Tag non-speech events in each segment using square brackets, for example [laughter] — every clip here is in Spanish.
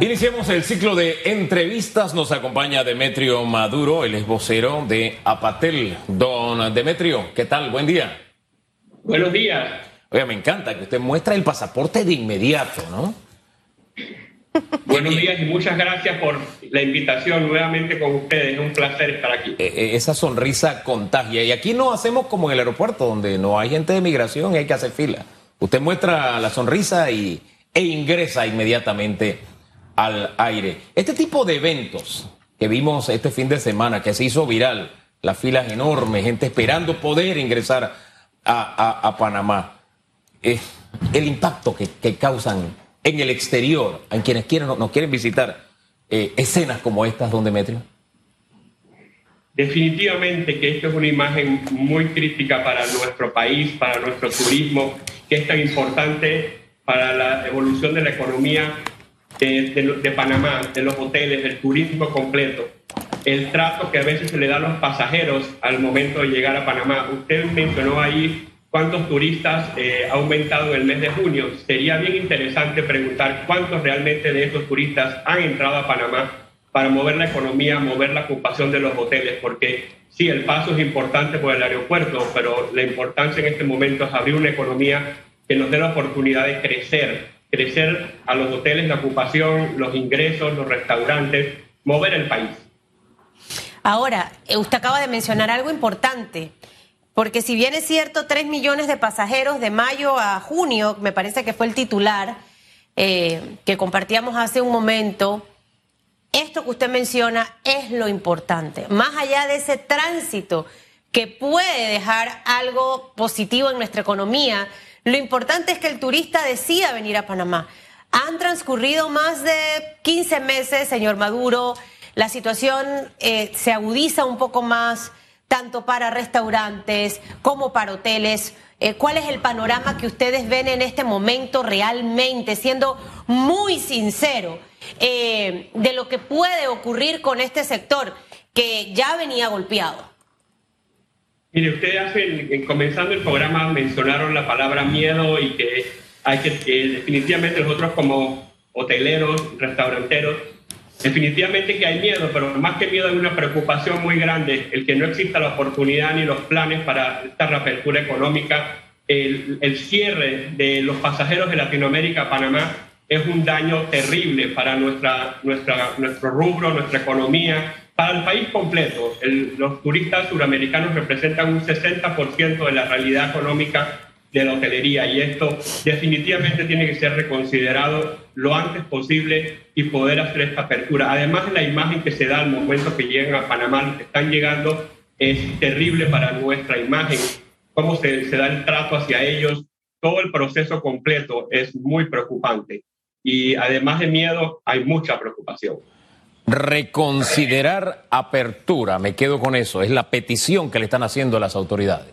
Iniciemos el ciclo de entrevistas. Nos acompaña Demetrio Maduro, el es vocero de Apatel. Don Demetrio, ¿qué tal? Buen día. Buenos días. Oiga, me encanta que usted muestra el pasaporte de inmediato, ¿no? [laughs] Buenos días y muchas gracias por la invitación nuevamente con ustedes. Es un placer estar aquí. Eh, eh, esa sonrisa contagia. Y aquí no hacemos como en el aeropuerto, donde no hay gente de migración y hay que hacer fila. Usted muestra la sonrisa y, e ingresa inmediatamente al aire. Este tipo de eventos que vimos este fin de semana, que se hizo viral, las filas enormes, gente esperando poder ingresar a, Panamá, eh, el impacto que, causan en el exterior, en quienes quieren, nos quieren visitar, eh, escenas como estas, don Demetrio. Definitivamente que esto es una imagen muy crítica para nuestro país, para nuestro turismo, que es tan importante para la evolución de la economía de, Panamá, de los hoteles, del turismo completo, el trato que a veces se le da a los pasajeros al momento de llegar a Panamá. Usted mencionó ahí cuántos turistas eh, ha aumentado en el mes de junio. Sería bien interesante preguntar cuántos realmente de estos turistas han entrado a Panamá para mover la economía, mover la ocupación de los hoteles, porque sí, el paso es importante por el aeropuerto, pero la importancia en este momento es abrir una economía que nos dé la oportunidad de crecer, crecer a los hoteles, la ocupación, los ingresos, los restaurantes, mover el país. Ahora, eh, usted acaba de mencionar algo importante, porque si bien es cierto, 3 millones de pasajeros de mayo a junio, me parece que fue el titular eh, que compartíamos hace un momento, esto que usted menciona es lo importante, más allá de ese tránsito que puede dejar algo positivo en nuestra economía, lo importante es que el turista decida venir a Panamá. Han transcurrido más de 15 meses, señor Maduro. La situación eh, se agudiza un poco más, tanto para restaurantes como para hoteles. Eh, ¿Cuál es el panorama que ustedes ven en este momento realmente, siendo muy sincero, eh, de lo que puede ocurrir con este sector que ya venía golpeado? Mire, ustedes hacen, comenzando el programa mencionaron la palabra miedo y que hay que, definitivamente nosotros como hoteleros, restauranteros, definitivamente que hay miedo, pero más que miedo hay una preocupación muy grande, el que no exista la oportunidad ni los planes para esta reapertura económica, el, el cierre de los pasajeros de Latinoamérica a Panamá es un daño terrible para nuestra, nuestra, nuestro rubro, nuestra economía, para el país completo, los turistas suramericanos representan un 60% de la realidad económica de la hotelería y esto definitivamente tiene que ser reconsiderado lo antes posible y poder hacer esta apertura. Además, la imagen que se da al momento que llegan a Panamá, que están llegando, es terrible para nuestra imagen. Cómo se, se da el trato hacia ellos, todo el proceso completo es muy preocupante. Y además de miedo, hay mucha preocupación reconsiderar apertura, me quedo con eso, es la petición que le están haciendo las autoridades.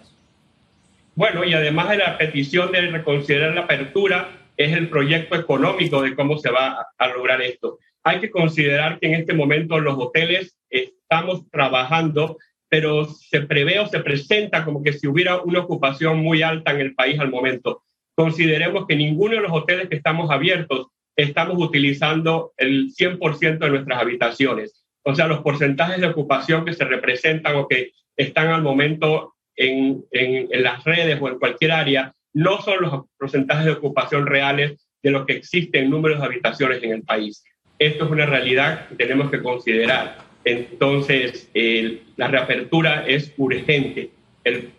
Bueno, y además de la petición de reconsiderar la apertura, es el proyecto económico de cómo se va a lograr esto. Hay que considerar que en este momento los hoteles estamos trabajando, pero se prevé o se presenta como que si hubiera una ocupación muy alta en el país al momento. Consideremos que ninguno de los hoteles que estamos abiertos estamos utilizando el 100% de nuestras habitaciones. O sea, los porcentajes de ocupación que se representan o que están al momento en, en, las redes o en cualquier área no son los porcentajes de ocupación reales de lo que existe en números de habitaciones en el país. Esto es una realidad que tenemos que considerar. Entonces, la reapertura es urgente. El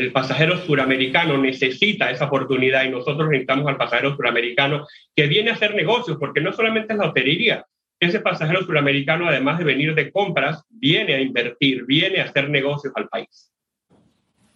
el pasajero suramericano necesita esa oportunidad y nosotros necesitamos al pasajero suramericano que viene a hacer negocios, porque no solamente es la hotelería, ese pasajero suramericano, además de venir de compras, viene a invertir, viene a hacer negocios al país.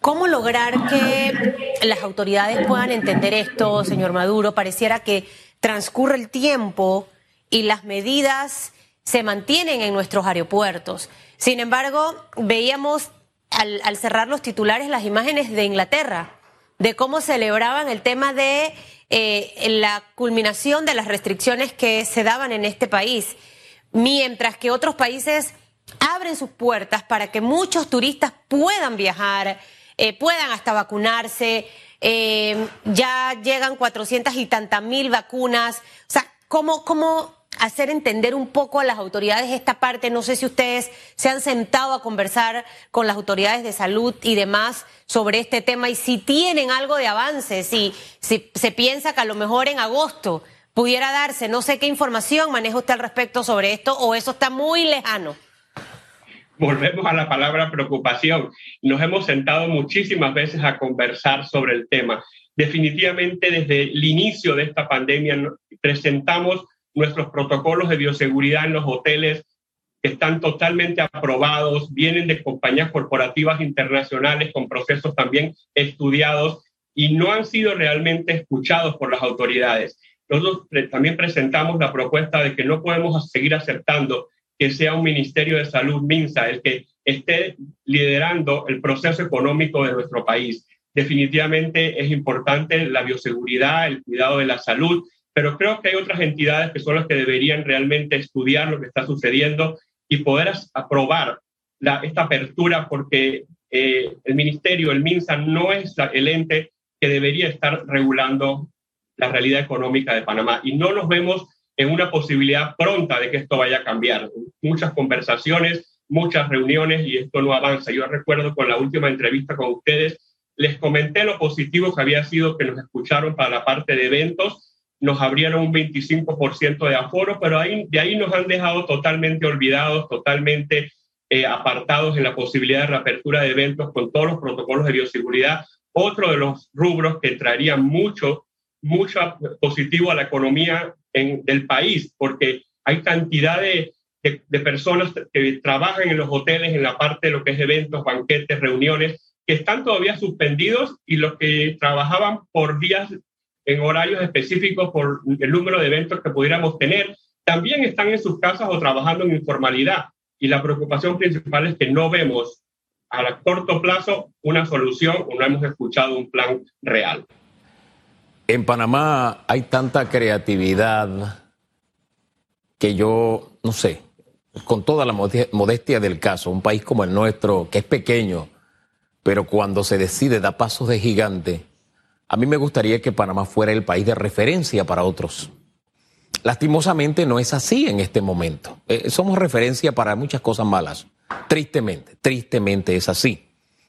¿Cómo lograr que las autoridades puedan entender esto, señor Maduro? Pareciera que transcurre el tiempo y las medidas se mantienen en nuestros aeropuertos. Sin embargo, veíamos al, cerrar los titulares las imágenes de Inglaterra, de cómo celebraban el tema de eh, la culminación de las restricciones que se daban en este país, mientras que otros países abren sus puertas para que muchos turistas puedan viajar, eh, puedan hasta vacunarse. Eh, ya llegan cuatrocientas y tantas mil vacunas. O sea, ¿cómo, ¿cómo hacer entender un poco a las autoridades esta parte. No sé si ustedes se han sentado a conversar con las autoridades de salud y demás sobre este tema y si tienen algo de avance, si, si se piensa que a lo mejor en agosto pudiera darse, no sé qué información maneja usted al respecto sobre esto o eso está muy lejano. Volvemos a la palabra preocupación. Nos hemos sentado muchísimas veces a conversar sobre el tema. Definitivamente desde el inicio de esta pandemia presentamos nuestros protocolos de bioseguridad en los hoteles están totalmente aprobados, vienen de compañías corporativas internacionales con procesos también estudiados y no han sido realmente escuchados por las autoridades. Nosotros también presentamos la propuesta de que no podemos seguir aceptando que sea un Ministerio de Salud, MINSA, el que esté liderando el proceso económico de nuestro país. Definitivamente es importante la bioseguridad, el cuidado de la salud, pero creo que hay otras entidades que son las que deberían realmente estudiar lo que está sucediendo y poder aprobar la, esta apertura porque eh, el ministerio, el MINSA, no es el ente que debería estar regulando la realidad económica de Panamá y no nos vemos en una posibilidad pronta de que esto vaya a cambiar. Muchas conversaciones, muchas reuniones y esto no avanza. Yo recuerdo con la última entrevista con ustedes, les comenté lo positivo que había sido que nos escucharon para la parte de eventos nos abrieron un 25% de aforo, pero de ahí nos han dejado totalmente olvidados, totalmente eh, apartados en la posibilidad de reapertura de eventos con todos los protocolos de bioseguridad. Otro de los rubros que traería mucho, mucho positivo a la economía del país, porque hay cantidad de, de personas que trabajan en los hoteles en la parte de lo que es eventos, banquetes, reuniones, que están todavía suspendidos y los que trabajaban por días en horarios específicos por el número de eventos que pudiéramos tener, también están en sus casas o trabajando en informalidad. Y la preocupación principal es que no vemos a corto plazo una solución o no hemos escuchado un plan real. En Panamá hay tanta creatividad que yo, no sé, con toda la modestia del caso, un país como el nuestro, que es pequeño, pero cuando se decide da pasos de gigante, a mí me gustaría que Panamá fuera el país de referencia para otros. Lastimosamente no es así en este momento. Eh, somos referencia para muchas cosas malas. Tristemente, tristemente es así.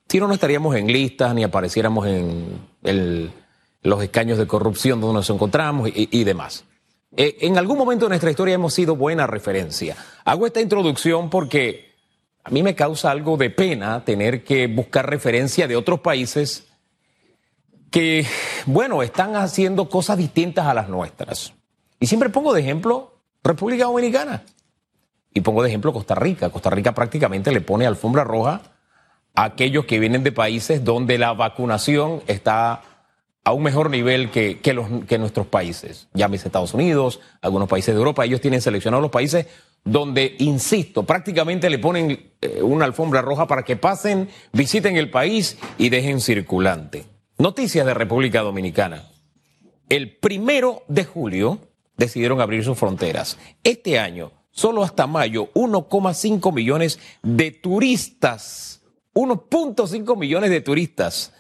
Si no, no estaríamos en listas ni apareciéramos en los escaños de corrupción donde nos encontramos y, demás. Eh, en algún momento de nuestra historia hemos sido buena referencia. Hago esta introducción porque a mí me causa algo de pena tener que buscar referencia de otros países que, bueno, están haciendo cosas distintas a las nuestras. Y siempre pongo de ejemplo República Dominicana. Y pongo de ejemplo Costa Rica. Costa Rica prácticamente le pone alfombra roja a aquellos que vienen de países donde la vacunación está a un mejor nivel que, que, nuestros países. Llámese Estados Unidos, algunos países de Europa, ellos tienen seleccionados los países donde, insisto, prácticamente le ponen eh, una alfombra roja para que pasen, visiten el país y dejen circulante. Noticias de República Dominicana. El primero de julio decidieron abrir sus fronteras. Este año, solo hasta mayo, 1,5 millones de turistas, 1.5 millones de turistas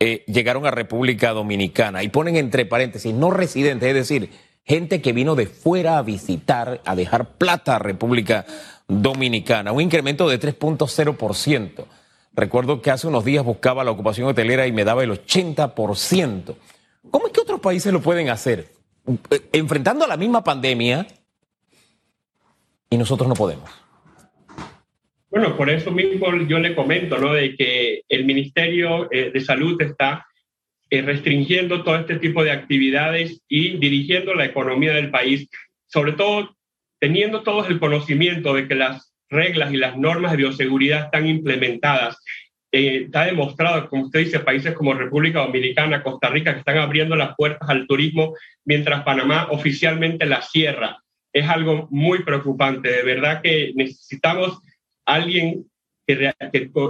eh, llegaron a República Dominicana y ponen entre paréntesis no residentes, es decir, gente que vino de fuera a visitar, a dejar plata a República Dominicana, un incremento de 3.0%. Recuerdo que hace unos días buscaba la ocupación hotelera y me daba el 80%. ¿Cómo es que otros países lo pueden hacer? Eh, enfrentando a la misma pandemia y nosotros no podemos. Bueno, por eso mismo yo le comento, ¿no? De que el Ministerio eh, de Salud está eh, restringiendo todo este tipo de actividades y dirigiendo la economía del país, sobre todo teniendo todos el conocimiento de que las reglas y las normas de bioseguridad están implementadas. Eh, está demostrado, como usted dice, países como República Dominicana, Costa Rica, que están abriendo las puertas al turismo, mientras Panamá oficialmente la cierra. Es algo muy preocupante. De verdad que necesitamos alguien que,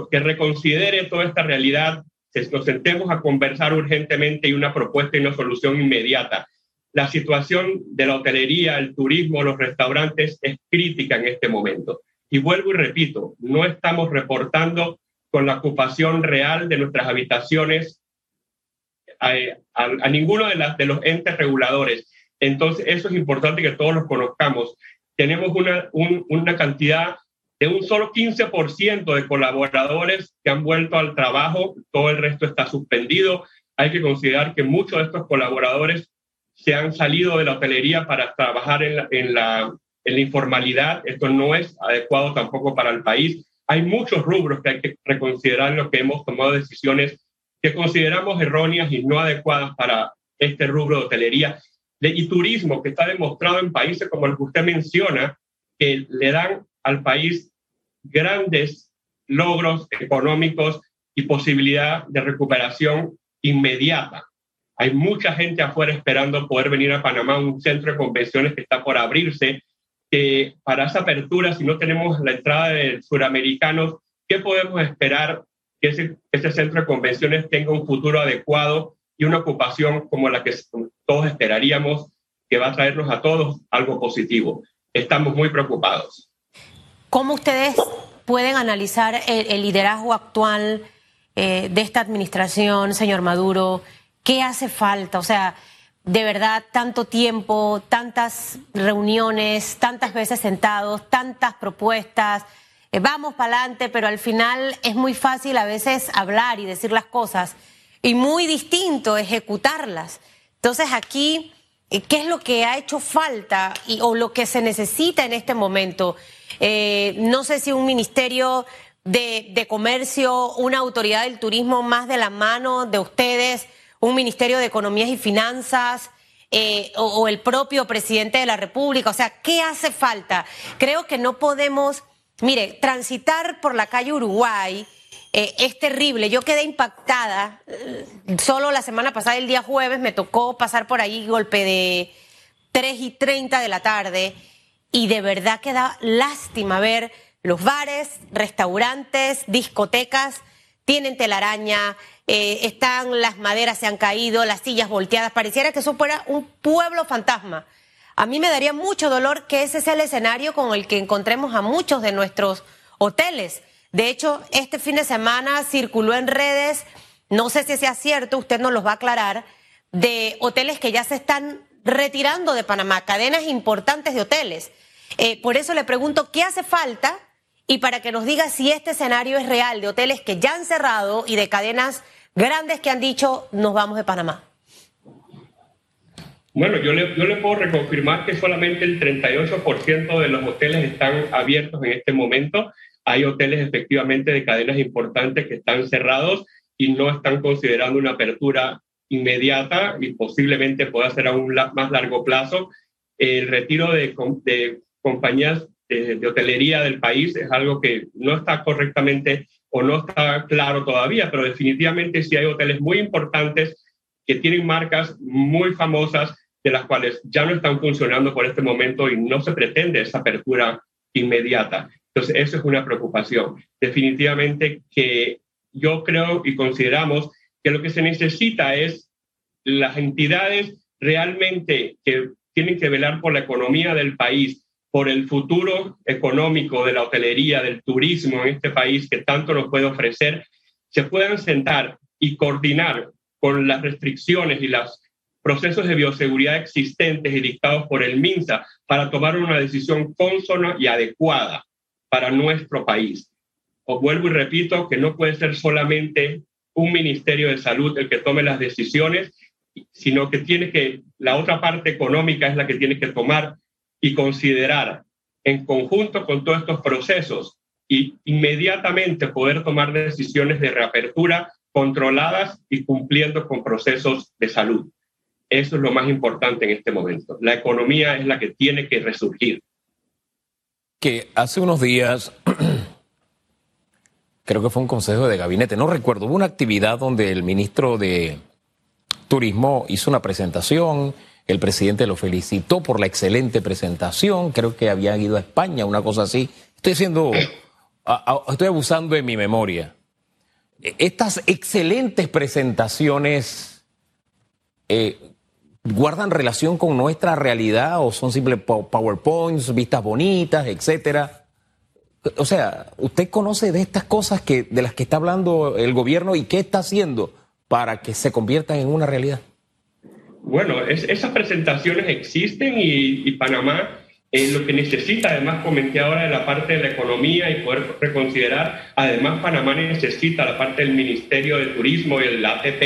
que, reconsidere toda esta realidad, nos sentemos a conversar urgentemente y una propuesta y una solución inmediata. La situación de la hotelería, el turismo, los restaurantes es crítica en este momento. Y vuelvo y repito, no estamos reportando con la ocupación real de nuestras habitaciones a, ninguno de, las, de los entes reguladores. Entonces, eso es importante que todos los conozcamos. Tenemos una, una cantidad de un solo 15% de colaboradores que han vuelto al trabajo, todo el resto está suspendido. Hay que considerar que muchos de estos colaboradores se han salido de la hotelería para trabajar en la, en la, en la informalidad. Esto no es adecuado tampoco para el país. Hay muchos rubros que hay que reconsiderar en los que hemos tomado decisiones que consideramos erróneas y no adecuadas para este rubro de hotelería y turismo, que está demostrado en países como el que usted menciona, que le dan al país grandes logros económicos y posibilidad de recuperación inmediata. Hay mucha gente afuera esperando poder venir a Panamá, un centro de convenciones que está por abrirse, que para esa apertura, si no tenemos la entrada de suramericanos, ¿qué podemos esperar que ese, ese centro de convenciones tenga un futuro adecuado y una ocupación como la que todos esperaríamos, que va a traernos a todos algo positivo? Estamos muy preocupados. ¿Cómo ustedes pueden analizar el, liderazgo actual eh, de esta administración, señor Maduro? ¿Qué hace falta? O sea, de verdad, tanto tiempo, tantas reuniones, tantas veces sentados, tantas propuestas. Eh, vamos para adelante, pero al final es muy fácil a veces hablar y decir las cosas y muy distinto ejecutarlas. Entonces aquí, eh, ¿qué es lo que ha hecho falta o lo que se necesita en este momento? Eh, no sé si un ministerio de, de comercio, una autoridad del turismo más de la mano de ustedes un Ministerio de Economías y Finanzas eh, o, el propio presidente de la República. O sea, ¿qué hace falta? Creo que no podemos, mire, transitar por la calle Uruguay. Eh, es terrible. Yo quedé impactada. Eh, solo la semana pasada, el día jueves, me tocó pasar por ahí golpe de 3 y 30 de la tarde. Y de verdad que da lástima ver los bares, restaurantes, discotecas, tienen telaraña, eh, están las maderas se han caído, las sillas volteadas, pareciera que eso fuera un pueblo fantasma. A mí me daría mucho dolor que ese sea el escenario con el que encontremos a muchos de nuestros hoteles. De hecho, este fin de semana circuló en redes, no sé si sea cierto, usted nos los va a aclarar, de hoteles que ya se están retirando de Panamá, cadenas importantes de hoteles. Eh, por eso le pregunto, ¿qué hace falta? Y para que nos diga si este escenario es real de hoteles que ya han cerrado y de cadenas grandes que han dicho nos vamos de Panamá. Bueno, yo le, puedo reconfirmar que solamente el 38% de los hoteles están abiertos en este momento. Hay hoteles efectivamente de cadenas importantes que están cerrados y no están considerando una apertura inmediata y posiblemente pueda ser a un más largo plazo. El retiro de compañías de, hotelería del país es algo que no está correctamente o no está claro todavía, pero definitivamente sí hay hoteles muy importantes que tienen marcas muy famosas de las cuales ya no están funcionando por este momento y no se pretende esa apertura inmediata. Entonces, eso es una preocupación. Definitivamente que yo creo y consideramos que lo que se necesita es las entidades realmente que tienen que velar por la economía del país, por el futuro económico de la hotelería, del turismo en este país que tanto nos puede ofrecer, se puedan sentar y coordinar con las restricciones y los procesos de bioseguridad existentes y dictados por el MINSA para tomar una decisión consona y adecuada para nuestro país. Os vuelvo y repito que no puede ser solamente un Ministerio de Salud el que tome las decisiones, sino que tiene que, la otra parte económica es la que tiene que tomar y considerar en conjunto con todos estos procesos y inmediatamente poder tomar decisiones de reapertura controladas y cumpliendo con procesos de salud. Eso es lo más importante en este momento. La economía es la que tiene que resurgir. Que hace unos días, [clears throat] creo que fue un consejo de gabinete, no recuerdo, hubo una actividad donde el ministro de Turismo hizo una presentación el presidente lo felicitó por la excelente presentación. Creo que habían ido a España, una cosa así. Estoy haciendo, estoy abusando de mi memoria. Estas excelentes presentaciones eh, guardan relación con nuestra realidad o son simples PowerPoints, vistas bonitas, etcétera. O sea, ¿usted conoce de estas cosas que, de las que está hablando el gobierno y qué está haciendo para que se conviertan en una realidad? Bueno, esas presentaciones existen y, Panamá eh, lo que necesita, además comenté ahora de la parte de la economía y poder reconsiderar, además Panamá necesita la parte del Ministerio de Turismo y el ATP,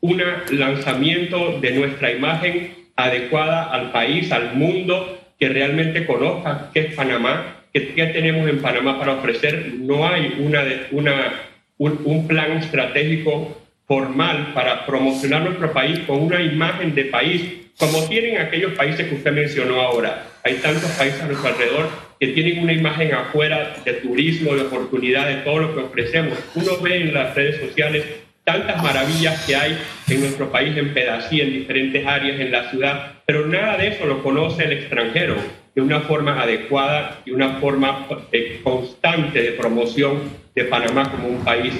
un lanzamiento de nuestra imagen adecuada al país, al mundo, que realmente conozca qué es Panamá, qué, tenemos en Panamá para ofrecer. No hay una, una, un plan estratégico formal para promocionar nuestro país con una imagen de país, como tienen aquellos países que usted mencionó ahora. Hay tantos países a nuestro alrededor que tienen una imagen afuera de turismo, de oportunidad, de todo lo que ofrecemos. Uno ve en las redes sociales tantas maravillas que hay en nuestro país, en pedacía, en diferentes áreas, en la ciudad, pero nada de eso lo conoce el extranjero de una forma adecuada y una forma eh, constante de promoción de Panamá como un país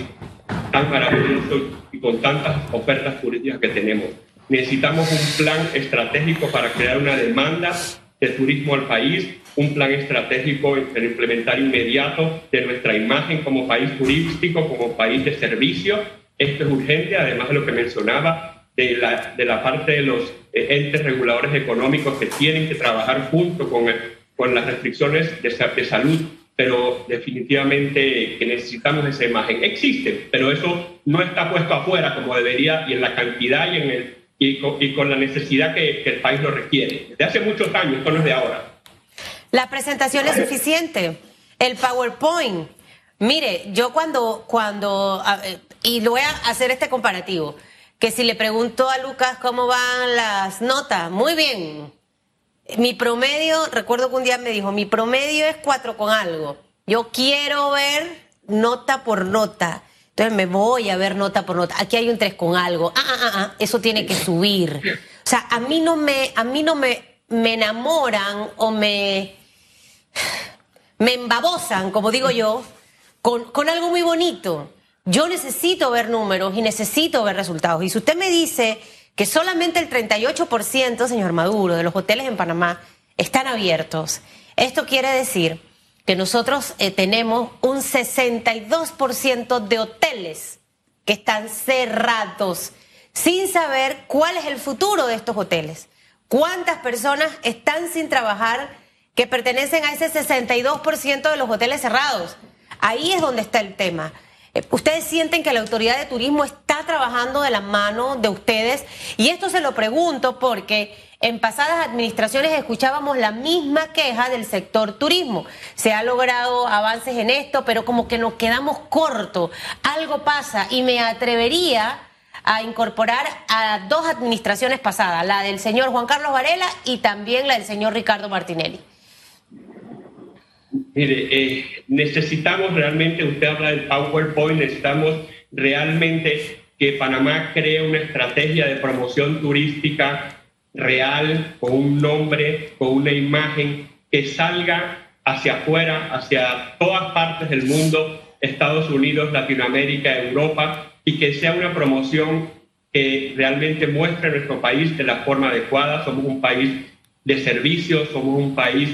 tan maravilloso con tantas ofertas turísticas que tenemos. Necesitamos un plan estratégico para crear una demanda de turismo al país, un plan estratégico para implementar inmediato de nuestra imagen como país turístico, como país de servicio. Esto es urgente, además de lo que mencionaba, de la, de la parte de los eh, entes reguladores económicos que tienen que trabajar junto con, con las restricciones de, de salud pero definitivamente que necesitamos esa imagen. Existe, pero eso no está puesto afuera como debería y en la cantidad y, en el, y, con, la necesidad que, el país lo requiere. Desde hace muchos años, no es de ahora. La presentación es suficiente. El PowerPoint. Mire, yo cuando, cuando, y lo voy a hacer este comparativo, que si le pregunto a Lucas cómo van las notas, muy bien, mi promedio, recuerdo que un día me dijo, mi promedio es cuatro con algo. Yo quiero ver nota por nota. Entonces me voy a ver nota por nota. Aquí hay un tres con algo. Ah, ah, ah, ah, eso tiene que subir. O sea, a mí no me, a mí no me, me enamoran o me, me embabosan, como digo yo, con, con algo muy bonito. Yo necesito ver números y necesito ver resultados. Y si usted me dice que solamente el 38%, señor Maduro, de los hoteles en Panamá están abiertos. Esto quiere decir que nosotros eh, tenemos un 62% de hoteles que están cerrados, sin saber cuál es el futuro de estos hoteles. ¿Cuántas personas están sin trabajar que pertenecen a ese 62% de los hoteles cerrados? Ahí es donde está el tema. Eh, ¿Ustedes sienten que la autoridad de turismo está trabajando de la mano de ustedes? Y esto se lo pregunto porque en pasadas administraciones escuchábamos la misma queja del sector turismo. Se ha logrado avances en esto, pero como que nos quedamos cortos. Algo pasa y me atrevería a incorporar a dos administraciones pasadas, la del señor Juan Carlos Varela y también la del señor Ricardo Martinelli. Mire, eh, necesitamos realmente, usted habla del PowerPoint, necesitamos realmente que Panamá cree una estrategia de promoción turística real, con un nombre, con una imagen que salga hacia afuera, hacia todas partes del mundo, Estados Unidos, Latinoamérica, Europa, y que sea una promoción que realmente muestre nuestro país de la forma adecuada. Somos un país de servicios, somos un país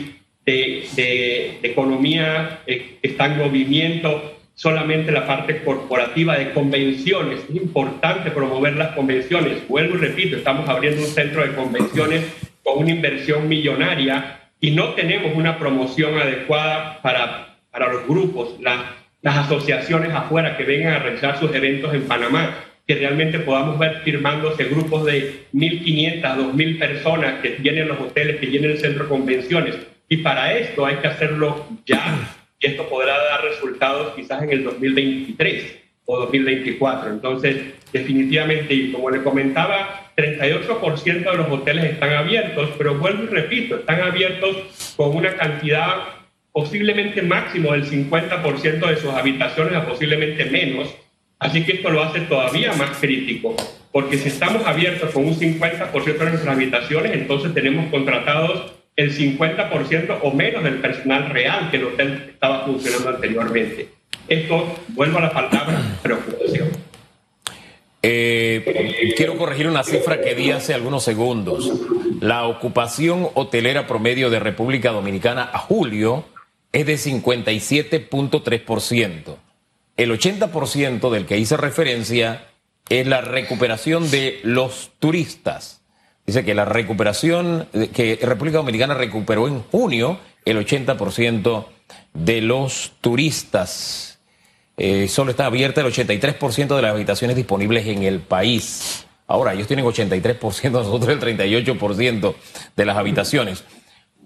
de, economía eh, está en movimiento, solamente la parte corporativa de convenciones. Es importante promover las convenciones. Vuelvo y repito, estamos abriendo un centro de convenciones con una inversión millonaria y no tenemos una promoción adecuada para, para los grupos, las asociaciones afuera que vengan a realizar sus eventos en Panamá, que realmente podamos ver firmándose grupos de 1.500, 2.000 personas que llenen los hoteles, que llenen el centro de convenciones. Y para esto hay que hacerlo ya, y esto podrá dar resultados quizás en el 2023 o 2024. Entonces, definitivamente, y como le comentaba, 38% de los hoteles están abiertos, pero vuelvo y repito, están abiertos con una cantidad posiblemente máximo del 50% de sus habitaciones a posiblemente menos. Así que esto lo hace todavía más crítico, porque si estamos abiertos con un 50% de nuestras habitaciones, entonces tenemos contratados el 50% o menos del personal real que el hotel estaba funcionando anteriormente. Esto, vuelvo a la palabra, preocupación. Eh, quiero corregir una cifra que di hace algunos segundos. La ocupación hotelera promedio de República Dominicana a julio es de 57.3%. El 80% del que hice referencia es la recuperación de los turistas dice que la recuperación, que República Dominicana recuperó en junio el 80% de los turistas. Eh, solo está abierta el 83% de las habitaciones disponibles en el país. Ahora, ellos tienen 83%, [laughs] nosotros el 38% de las habitaciones.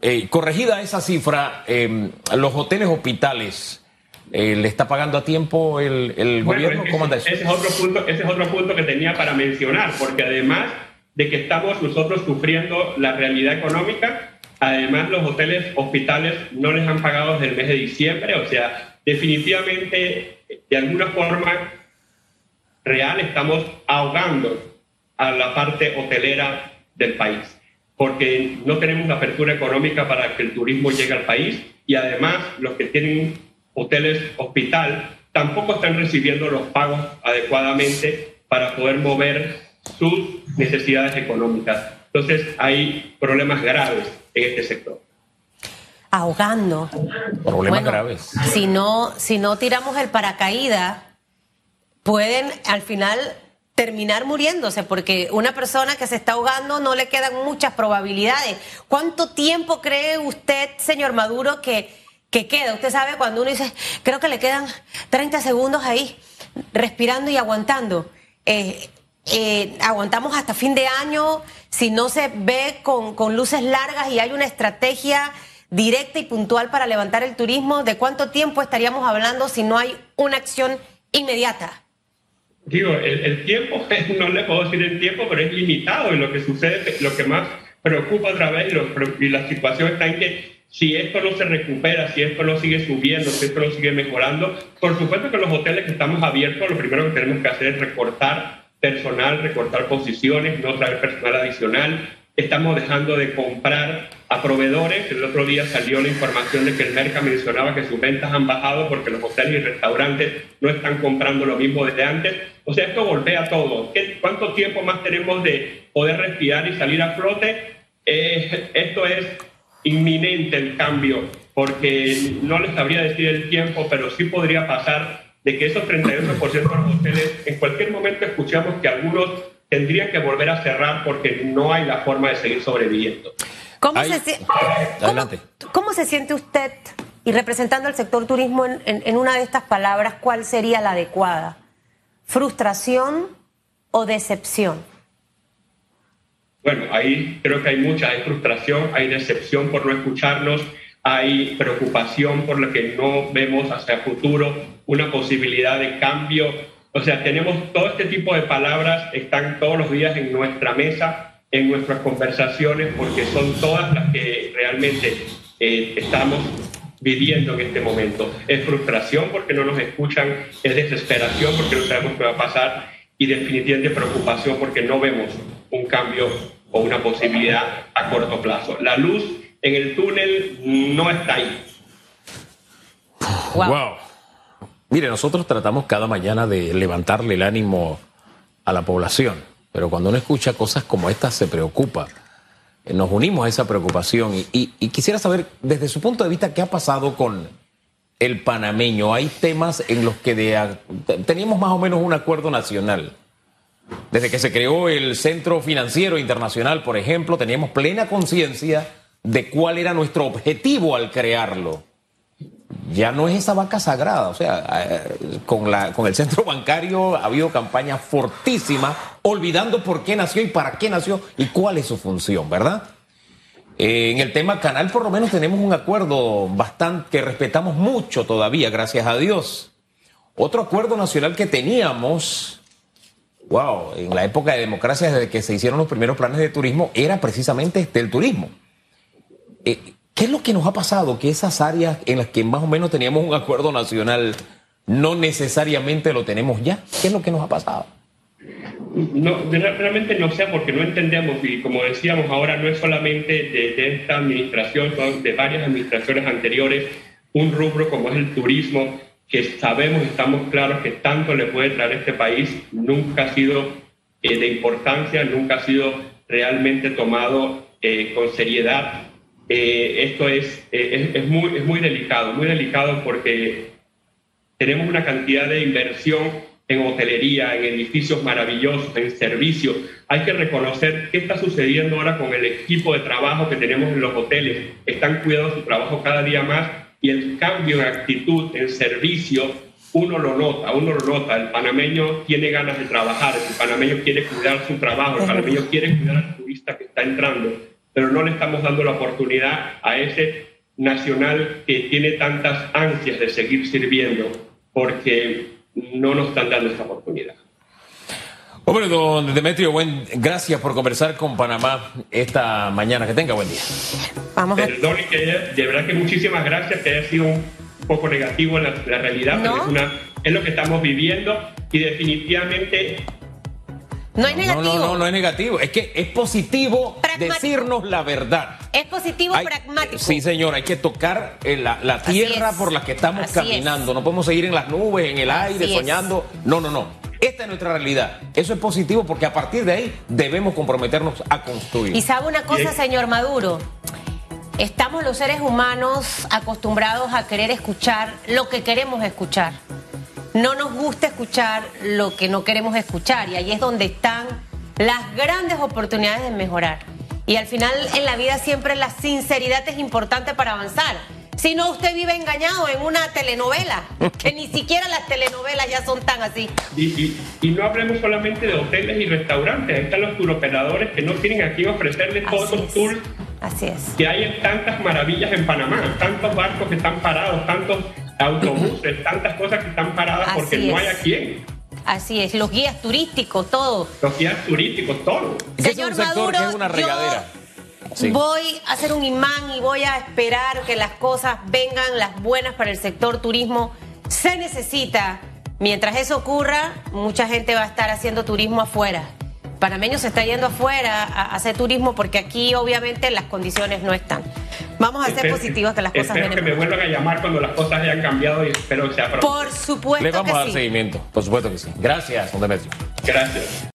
Eh, corregida esa cifra, em, los hoteles hospitales, eh, ¿le está pagando a tiempo el, gobierno? ¿Cómo anda eso? Ese es, otro punto, ese es otro punto que tenía para mencionar, porque además de que estamos nosotros sufriendo la realidad económica, además los hoteles hospitales no les han pagado desde el mes de diciembre, o sea, definitivamente, de alguna forma real, estamos ahogando a la parte hotelera del país, porque no tenemos la apertura económica para que el turismo llegue al país. Y además los que tienen hoteles hospital tampoco están recibiendo los pagos adecuadamente para poder mover sus necesidades económicas. Entonces hay problemas graves en este sector. Ahogando. Problemas graves. Si no, si no tiramos el paracaídas, pueden al final terminar muriéndose, porque una persona que se está ahogando no le quedan muchas probabilidades. ¿Cuánto tiempo cree usted, señor Maduro, que, que queda? Usted sabe cuando uno dice, creo que le quedan 30 segundos ahí, respirando y aguantando. Eh, eh, aguantamos hasta fin de año, si no se ve con, con luces largas y hay una estrategia directa y puntual para levantar el turismo, ¿de cuánto tiempo estaríamos hablando si no hay una acción inmediata? Digo, el, tiempo, [laughs] no le puedo decir el tiempo, pero es limitado y lo que sucede, lo que más preocupa otra vez y, la situación está en que si esto no se recupera, si esto no sigue subiendo, si esto no sigue mejorando, por supuesto que los hoteles que estamos abiertos, lo primero que tenemos que hacer es recortar personal, recortar posiciones, no traer personal adicional, estamos dejando de comprar a proveedores. El otro día salió la información de que el Merca mencionaba que sus ventas han bajado porque los hoteles y restaurantes no están comprando lo mismo desde antes. O sea, esto golpea todo. ¿Qué, ¿Cuánto tiempo más tenemos de poder respirar y salir a flote? Eh, esto es inminente el cambio, porque no les sabría decir el tiempo, pero sí podría pasar de que esos 38% de los hoteles, en cualquier momento escuchamos que algunos tendrían que volver a cerrar porque no hay la forma de seguir sobreviviendo. ¿Cómo, se, ¿cómo, se, siente usted, y representando al sector turismo en, una de estas palabras, cuál sería la adecuada? ¿Frustración o decepción? Bueno, ahí creo que hay mucha, hay frustración, hay decepción por no escucharnos, hay preocupación por lo que no vemos hacia el futuro, una posibilidad de cambio o sea, tenemos todo este tipo de palabras, están todos los días en nuestra mesa, en nuestras conversaciones, porque son todas las que realmente eh, estamos viviendo en este momento. Es frustración porque no nos escuchan, es desesperación porque no sabemos qué va a pasar y definitivamente preocupación porque no vemos un cambio o una posibilidad a corto plazo. La luz en el túnel no está ahí. wow. Mire, nosotros tratamos cada mañana de levantarle el ánimo a la población, pero cuando uno escucha cosas como estas se preocupa. Eh, nos unimos a esa preocupación y, quisiera saber desde su punto de vista qué ha pasado con el panameño. Hay temas en los que teníamos más o menos un acuerdo nacional. Desde que se creó el Centro Financiero Internacional, por ejemplo, teníamos plena conciencia de cuál era nuestro objetivo al crearlo ya no es esa vaca sagrada. O sea, eh, con, la, con el centro [laughs] bancario ha habido campañas fortísimas, olvidando por qué nació y para qué nació y cuál es su función, ¿verdad? Eh, en el tema canal, por lo menos tenemos un acuerdo bastante que respetamos mucho todavía, gracias a Dios. Otro acuerdo nacional que teníamos, wow, en la época de democracia, desde que se hicieron los primeros planes de turismo, era precisamente este, el turismo. Eh, ¿Qué es lo que nos ha pasado? Que esas áreas en las que más o menos teníamos un acuerdo nacional no necesariamente lo tenemos ya. ¿Qué es lo que nos ha pasado? No, realmente no sé porque no entendemos y como decíamos ahora no es solamente de, esta administración, son de varias administraciones anteriores, un rubro como es el turismo que sabemos, estamos claros que tanto le puede traer a este país, nunca ha sido eh, de importancia, nunca ha sido realmente tomado eh, con seriedad eh, esto es, eh, es, muy, es muy delicado, muy delicado porque tenemos una cantidad de inversión en hotelería, en edificios maravillosos, en servicios. Hay que reconocer qué está sucediendo ahora con el equipo de trabajo que tenemos en los hoteles. Están cuidando su trabajo cada día más y el cambio en actitud, en servicio, uno lo nota, uno lo nota. El panameño tiene ganas de trabajar, el panameño quiere cuidar su trabajo, el panameño quiere cuidar al turista que está entrando, pero no le estamos dando la oportunidad a ese nacional que tiene tantas ansias de seguir sirviendo, porque no nos están dando esta oportunidad. Hombre, don Demetrio, buen, gracias por conversar con Panamá esta mañana. Que tenga buen día. Vamos a... Perdón, que de verdad que muchísimas gracias, que haya sido un poco negativo en la, realidad, pero es, una, es lo que estamos viviendo y definitivamente no es negativo. No, no, no, no es negativo. Es que es positivo decirnos la verdad. Es positivo pragmático. Sí, señor, hay que tocar eh, la, la tierra por la que estamos caminando. No podemos seguir en las nubes, en el aire, soñando. No, no, no. Esta es nuestra realidad. Eso es positivo porque a partir de ahí debemos comprometernos a construir. Y sabe una cosa, señor Maduro. Estamos los seres humanos acostumbrados a querer escuchar lo que queremos escuchar no nos gusta escuchar lo que no queremos escuchar y ahí es donde están las grandes oportunidades de mejorar. Y al final en la vida siempre la sinceridad es importante para avanzar. Si no, usted vive engañado en una telenovela, que ni siquiera las telenovelas ya son tan así. Y, no hablemos solamente de hoteles y restaurantes, ahí están los turoperadores que no tienen aquí ofrecerles todos los tours. Así es. Que hay tantas maravillas en Panamá, tantos barcos que están parados, tantos autobuses, tantas cosas que están paradas porque no hay a quién. Así es, los guías turísticos, todo. Los guías turísticos, todo. Señor Maduro, es una regadera. Voy a hacer un imán y voy a esperar que las cosas vengan, las buenas para el sector turismo. Se necesita. Mientras eso ocurra, mucha gente va a estar haciendo turismo afuera panameño se está yendo afuera a hacer turismo porque aquí obviamente las condiciones no están. Vamos a ser positivos que las cosas vienen. que me vuelvan a llamar cuando las cosas hayan cambiado y espero que sea pronto. Por supuesto Le vamos a dar seguimiento, por supuesto que sí. Gracias, don Demetrio. Gracias.